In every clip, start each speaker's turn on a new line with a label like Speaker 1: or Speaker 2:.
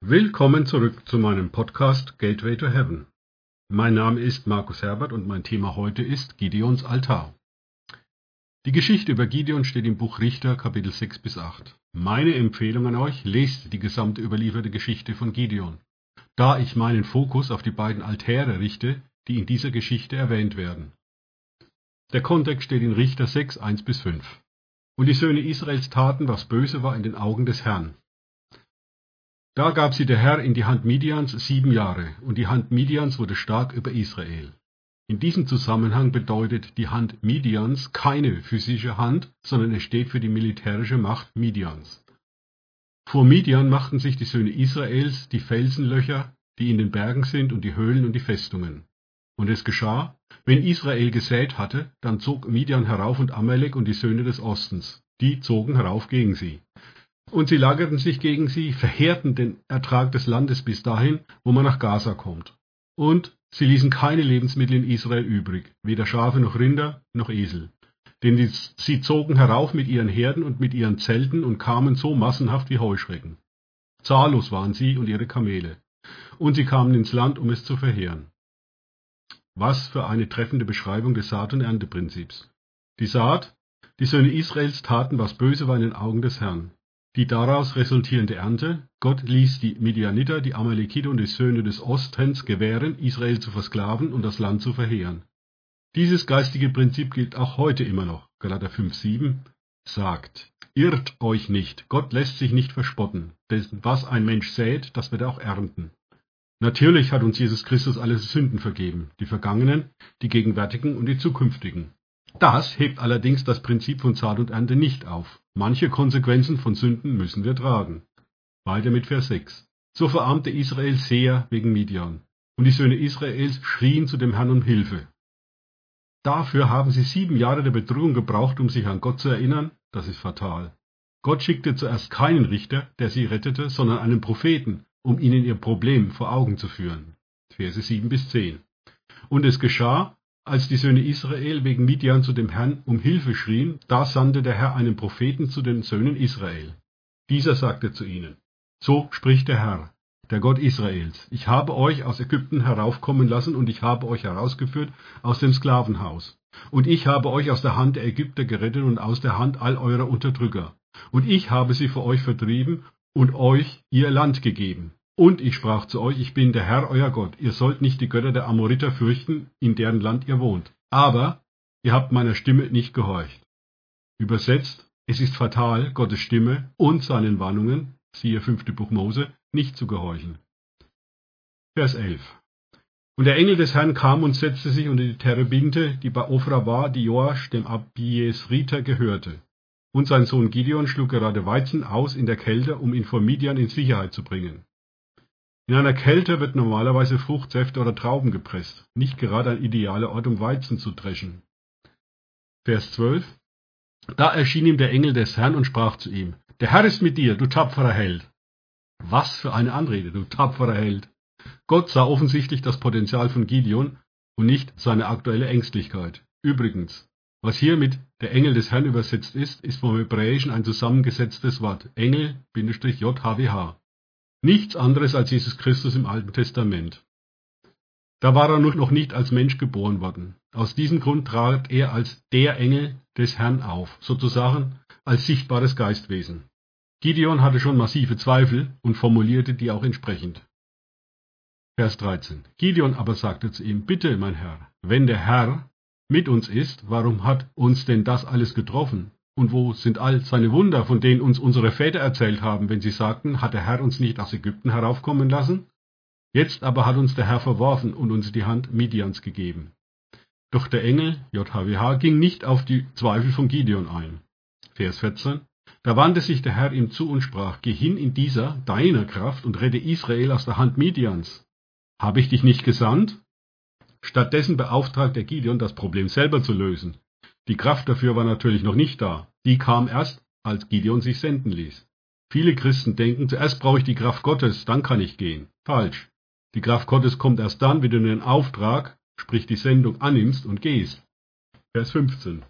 Speaker 1: Willkommen zurück zu meinem Podcast Gateway to Heaven. Mein Name ist Markus Herbert und mein Thema heute ist Gideons Altar. Die Geschichte über Gideon steht im Buch Richter Kapitel 6 bis 8. Meine Empfehlung an euch, lest die gesamte überlieferte Geschichte von Gideon, da ich meinen Fokus auf die beiden Altäre richte, die in dieser Geschichte erwähnt werden. Der Kontext steht in Richter 6, 1 bis 5. Und die Söhne Israels taten, was böse war in den Augen des Herrn, da gab sie der Herr in die Hand Midians sieben Jahre, und die Hand Midians wurde stark über Israel. In diesem Zusammenhang bedeutet die Hand Midians keine physische Hand, sondern es steht für die militärische Macht Midians. Vor Midian machten sich die Söhne Israels die Felsenlöcher, die in den Bergen sind, und die Höhlen und die Festungen. Und es geschah, wenn Israel gesät hatte, dann zog Midian herauf und Amalek und die Söhne des Ostens, die zogen herauf gegen sie. Und sie lagerten sich gegen sie, verheerten den Ertrag des Landes bis dahin, wo man nach Gaza kommt. Und sie ließen keine Lebensmittel in Israel übrig, weder Schafe noch Rinder noch Esel. Denn sie zogen herauf mit ihren Herden und mit ihren Zelten und kamen so massenhaft wie Heuschrecken. Zahllos waren sie und ihre Kamele. Und sie kamen ins Land, um es zu verheeren. Was für eine treffende Beschreibung des Saat- und Ernteprinzips. Die Saat, die Söhne Israels taten, was böse war in den Augen des Herrn die daraus resultierende Ernte, Gott ließ die Midianiter, die Amalekiter und die Söhne des Ostens gewähren, Israel zu versklaven und das Land zu verheeren. Dieses geistige Prinzip gilt auch heute immer noch. Galater 5,7 sagt, irrt euch nicht, Gott lässt sich nicht verspotten, denn was ein Mensch sät, das wird er auch ernten. Natürlich hat uns Jesus Christus alle Sünden vergeben, die vergangenen, die gegenwärtigen und die zukünftigen. Das hebt allerdings das Prinzip von Saat und Ernte nicht auf. Manche Konsequenzen von Sünden müssen wir tragen. Weiter mit Vers 6. So verarmte Israel sehr wegen Midian. Und die Söhne Israels schrien zu dem Herrn um Hilfe. Dafür haben sie sieben Jahre der Bedrohung gebraucht, um sich an Gott zu erinnern. Das ist fatal. Gott schickte zuerst keinen Richter, der sie rettete, sondern einen Propheten, um ihnen ihr Problem vor Augen zu führen. Verse 7 bis 10. Und es geschah, als die Söhne Israel wegen Midian zu dem Herrn um Hilfe schrien, da sandte der Herr einen Propheten zu den Söhnen Israel. Dieser sagte zu ihnen, So spricht der Herr, der Gott Israels, ich habe euch aus Ägypten heraufkommen lassen und ich habe euch herausgeführt aus dem Sklavenhaus. Und ich habe euch aus der Hand der Ägypter gerettet und aus der Hand all eurer Unterdrücker. Und ich habe sie vor euch vertrieben und euch ihr Land gegeben. Und ich sprach zu euch, ich bin der Herr euer Gott, ihr sollt nicht die Götter der Amoriter fürchten, in deren Land ihr wohnt. Aber ihr habt meiner Stimme nicht gehorcht. Übersetzt, es ist fatal, Gottes Stimme und seinen Warnungen, siehe fünfte Buch Mose, nicht zu gehorchen. Vers 11. Und der Engel des Herrn kam und setzte sich unter die Terebinte, die bei Ophra war, die Joasch, dem Abiesriter, gehörte. Und sein Sohn Gideon schlug gerade Weizen aus in der Kälte, um ihn vor Midian in Sicherheit zu bringen. In einer Kälte wird normalerweise Fruchtsäfte oder Trauben gepresst, nicht gerade ein idealer Ort, um Weizen zu dreschen. Vers 12 Da erschien ihm der Engel des Herrn und sprach zu ihm, Der Herr ist mit dir, du tapferer Held. Was für eine Anrede, du tapferer Held. Gott sah offensichtlich das Potenzial von Gideon und nicht seine aktuelle Ängstlichkeit. Übrigens, was hier mit der Engel des Herrn übersetzt ist, ist vom Hebräischen ein zusammengesetztes Wort. Engel-JHWH. Nichts anderes als Jesus Christus im Alten Testament. Da war er noch nicht als Mensch geboren worden. Aus diesem Grund trat er als der Engel des Herrn auf, sozusagen als sichtbares Geistwesen. Gideon hatte schon massive Zweifel und formulierte die auch entsprechend. Vers 13. Gideon aber sagte zu ihm, Bitte, mein Herr, wenn der Herr mit uns ist, warum hat uns denn das alles getroffen? Und wo sind all seine Wunder, von denen uns unsere Väter erzählt haben, wenn sie sagten, hat der Herr uns nicht aus Ägypten heraufkommen lassen? Jetzt aber hat uns der Herr verworfen und uns die Hand Midians gegeben. Doch der Engel, JHWH, ging nicht auf die Zweifel von Gideon ein. Vers 14. Da wandte sich der Herr ihm zu und sprach, Geh hin in dieser, deiner Kraft und rette Israel aus der Hand Midians. Habe ich dich nicht gesandt? Stattdessen beauftragt er Gideon, das Problem selber zu lösen. Die Kraft dafür war natürlich noch nicht da. Die kam erst, als Gideon sich senden ließ. Viele Christen denken, zuerst brauche ich die Kraft Gottes, dann kann ich gehen. Falsch. Die Kraft Gottes kommt erst dann, wenn du den Auftrag, sprich die Sendung, annimmst und gehst. Vers 15.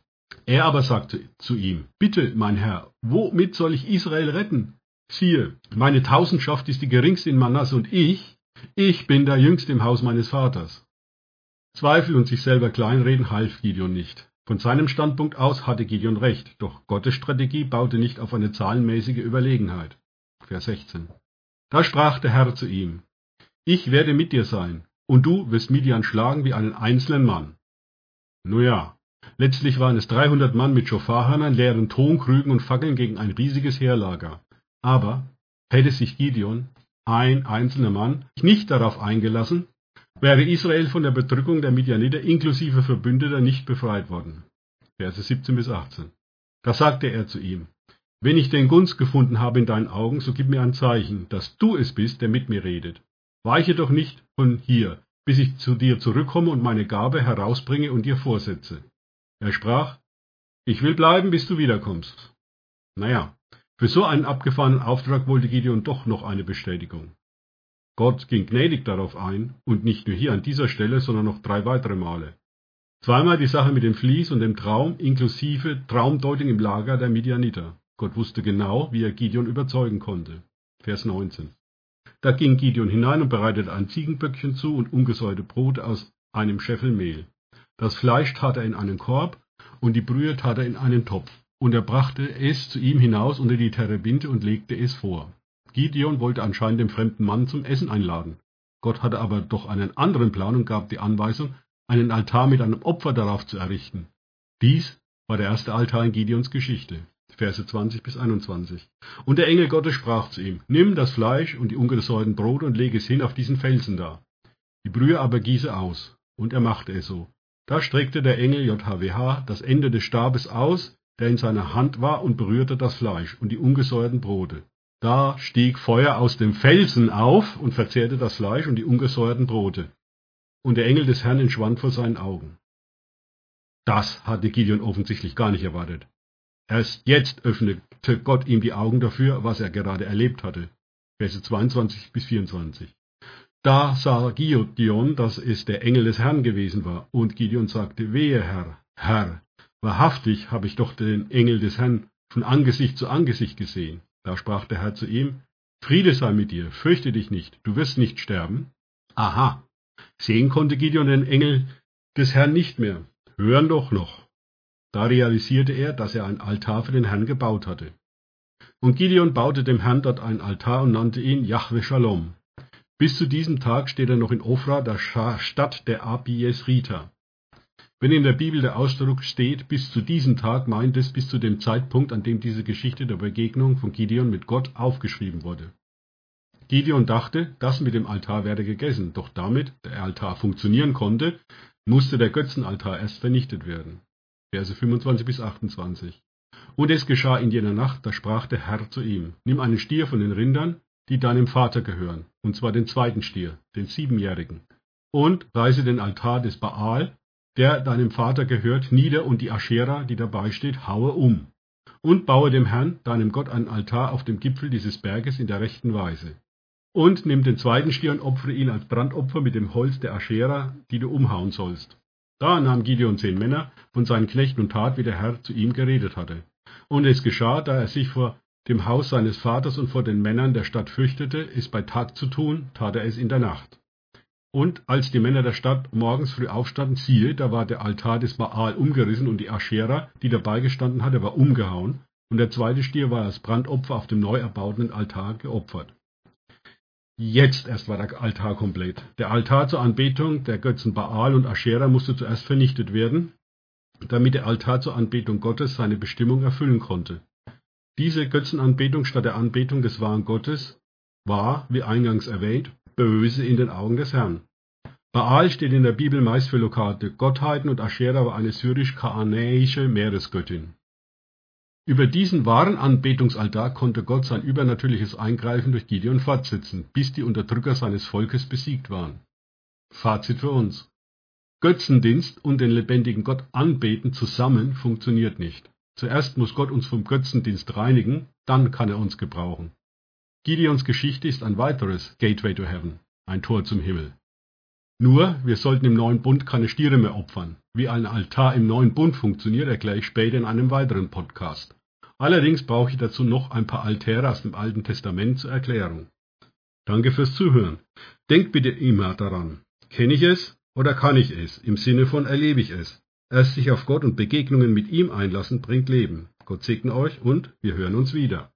Speaker 1: Er aber sagte zu ihm, Bitte, mein Herr, womit soll ich Israel retten? Siehe, meine Tausendschaft ist die geringste in Manasse und ich, ich bin der Jüngste im Haus meines Vaters. Zweifel und sich selber kleinreden half Gideon nicht. Von seinem Standpunkt aus hatte Gideon recht, doch Gottes Strategie baute nicht auf eine zahlenmäßige Überlegenheit. Vers 16. Da sprach der Herr zu ihm, Ich werde mit dir sein, und du wirst Midian schlagen wie einen einzelnen Mann. Nun ja, letztlich waren es 300 Mann mit Schofarhörnern, leeren Tonkrügen und Fackeln gegen ein riesiges Heerlager. Aber hätte sich Gideon, ein einzelner Mann, nicht darauf eingelassen, wäre Israel von der Bedrückung der Midianiter inklusive Verbündeter nicht befreit worden. Verse 17 bis 18. Da sagte er zu ihm, wenn ich den Gunst gefunden habe in deinen Augen, so gib mir ein Zeichen, dass du es bist, der mit mir redet. Weiche doch nicht von hier, bis ich zu dir zurückkomme und meine Gabe herausbringe und dir vorsetze. Er sprach, ich will bleiben, bis du wiederkommst. Naja, für so einen abgefahrenen Auftrag wollte Gideon doch noch eine Bestätigung. Gott ging gnädig darauf ein, und nicht nur hier an dieser Stelle, sondern noch drei weitere Male. Zweimal die Sache mit dem Vlies und dem Traum inklusive Traumdeutung im Lager der Midianiter. Gott wusste genau, wie er Gideon überzeugen konnte. Vers 19. Da ging Gideon hinein und bereitete ein Ziegenböckchen zu und ungesäuerte Brote aus einem Scheffel Mehl. Das Fleisch tat er in einen Korb und die Brühe tat er in einen Topf. Und er brachte es zu ihm hinaus unter die Terebinte und legte es vor. Gideon wollte anscheinend den fremden Mann zum Essen einladen. Gott hatte aber doch einen anderen Plan und gab die Anweisung, einen Altar mit einem Opfer darauf zu errichten. Dies war der erste Altar in Gideons Geschichte. Verse 20 bis 21. Und der Engel Gottes sprach zu ihm, Nimm das Fleisch und die ungesäuerten Brote und lege es hin auf diesen Felsen da. Die Brühe aber gieße aus. Und er machte es so. Da streckte der Engel JHWH das Ende des Stabes aus, der in seiner Hand war, und berührte das Fleisch und die ungesäuerten Brote. Da stieg Feuer aus dem Felsen auf und verzehrte das Fleisch und die ungesäuerten Brote. Und der Engel des Herrn entschwand vor seinen Augen. Das hatte Gideon offensichtlich gar nicht erwartet. Erst jetzt öffnete Gott ihm die Augen dafür, was er gerade erlebt hatte. Verse 22 bis 24. Da sah Gideon, dass es der Engel des Herrn gewesen war, und Gideon sagte, wehe Herr, Herr, wahrhaftig habe ich doch den Engel des Herrn von Angesicht zu Angesicht gesehen. Da sprach der Herr zu ihm, Friede sei mit dir, fürchte dich nicht, du wirst nicht sterben. Aha, sehen konnte Gideon den Engel des Herrn nicht mehr, hören doch noch. Da realisierte er, dass er ein Altar für den Herrn gebaut hatte. Und Gideon baute dem Herrn dort einen Altar und nannte ihn Yahweh Shalom. Bis zu diesem Tag steht er noch in Ofra, der Stadt der Abiesrita. Wenn in der Bibel der Ausdruck steht, bis zu diesem Tag, meint es bis zu dem Zeitpunkt, an dem diese Geschichte der Begegnung von Gideon mit Gott aufgeschrieben wurde. Gideon dachte, das mit dem Altar werde gegessen, doch damit der Altar funktionieren konnte, musste der Götzenaltar erst vernichtet werden. Verse 25 bis 28. Und es geschah in jener Nacht, da sprach der Herr zu ihm, nimm einen Stier von den Rindern, die deinem Vater gehören, und zwar den zweiten Stier, den siebenjährigen, und reiße den Altar des Baal, der deinem Vater gehört, nieder und die Aschera, die dabei steht, haue um, und baue dem Herrn, deinem Gott, einen Altar auf dem Gipfel dieses Berges in der rechten Weise. Und nimm den zweiten Stier und opfere ihn als Brandopfer mit dem Holz der Aschera, die du umhauen sollst. Da nahm Gideon zehn Männer von seinen Knechten und tat, wie der Herr zu ihm geredet hatte. Und es geschah, da er sich vor dem Haus seines Vaters und vor den Männern der Stadt fürchtete, es bei Tag zu tun, tat er es in der Nacht. Und als die Männer der Stadt morgens früh aufstanden, siehe, da war der Altar des Baal umgerissen und die Aschera, die dabei gestanden hatte, war umgehauen, und der zweite Stier war als Brandopfer auf dem neu erbauten Altar geopfert. Jetzt erst war der Altar komplett. Der Altar zur Anbetung der Götzen Baal und Aschera musste zuerst vernichtet werden, damit der Altar zur Anbetung Gottes seine Bestimmung erfüllen konnte. Diese Götzenanbetung statt der Anbetung des wahren Gottes war, wie eingangs erwähnt, böse in den Augen des Herrn. Baal steht in der Bibel meist für lokale Gottheiten und Aschera war eine syrisch-kaanäische Meeresgöttin. Über diesen wahren Anbetungsaltar konnte Gott sein übernatürliches Eingreifen durch Gideon fortsetzen, bis die Unterdrücker seines Volkes besiegt waren. Fazit für uns. Götzendienst und den lebendigen Gott anbeten zusammen funktioniert nicht. Zuerst muss Gott uns vom Götzendienst reinigen, dann kann er uns gebrauchen. Gideons Geschichte ist ein weiteres Gateway to Heaven, ein Tor zum Himmel. Nur, wir sollten im neuen Bund keine Stiere mehr opfern. Wie ein Altar im neuen Bund funktioniert, erkläre ich später in einem weiteren Podcast. Allerdings brauche ich dazu noch ein paar Altäre aus dem Alten Testament zur Erklärung. Danke fürs Zuhören. Denkt bitte immer daran, kenne ich es oder kann ich es, im Sinne von erlebe ich es. Erst sich auf Gott und Begegnungen mit ihm einlassen bringt Leben. Gott segne euch und wir hören uns wieder.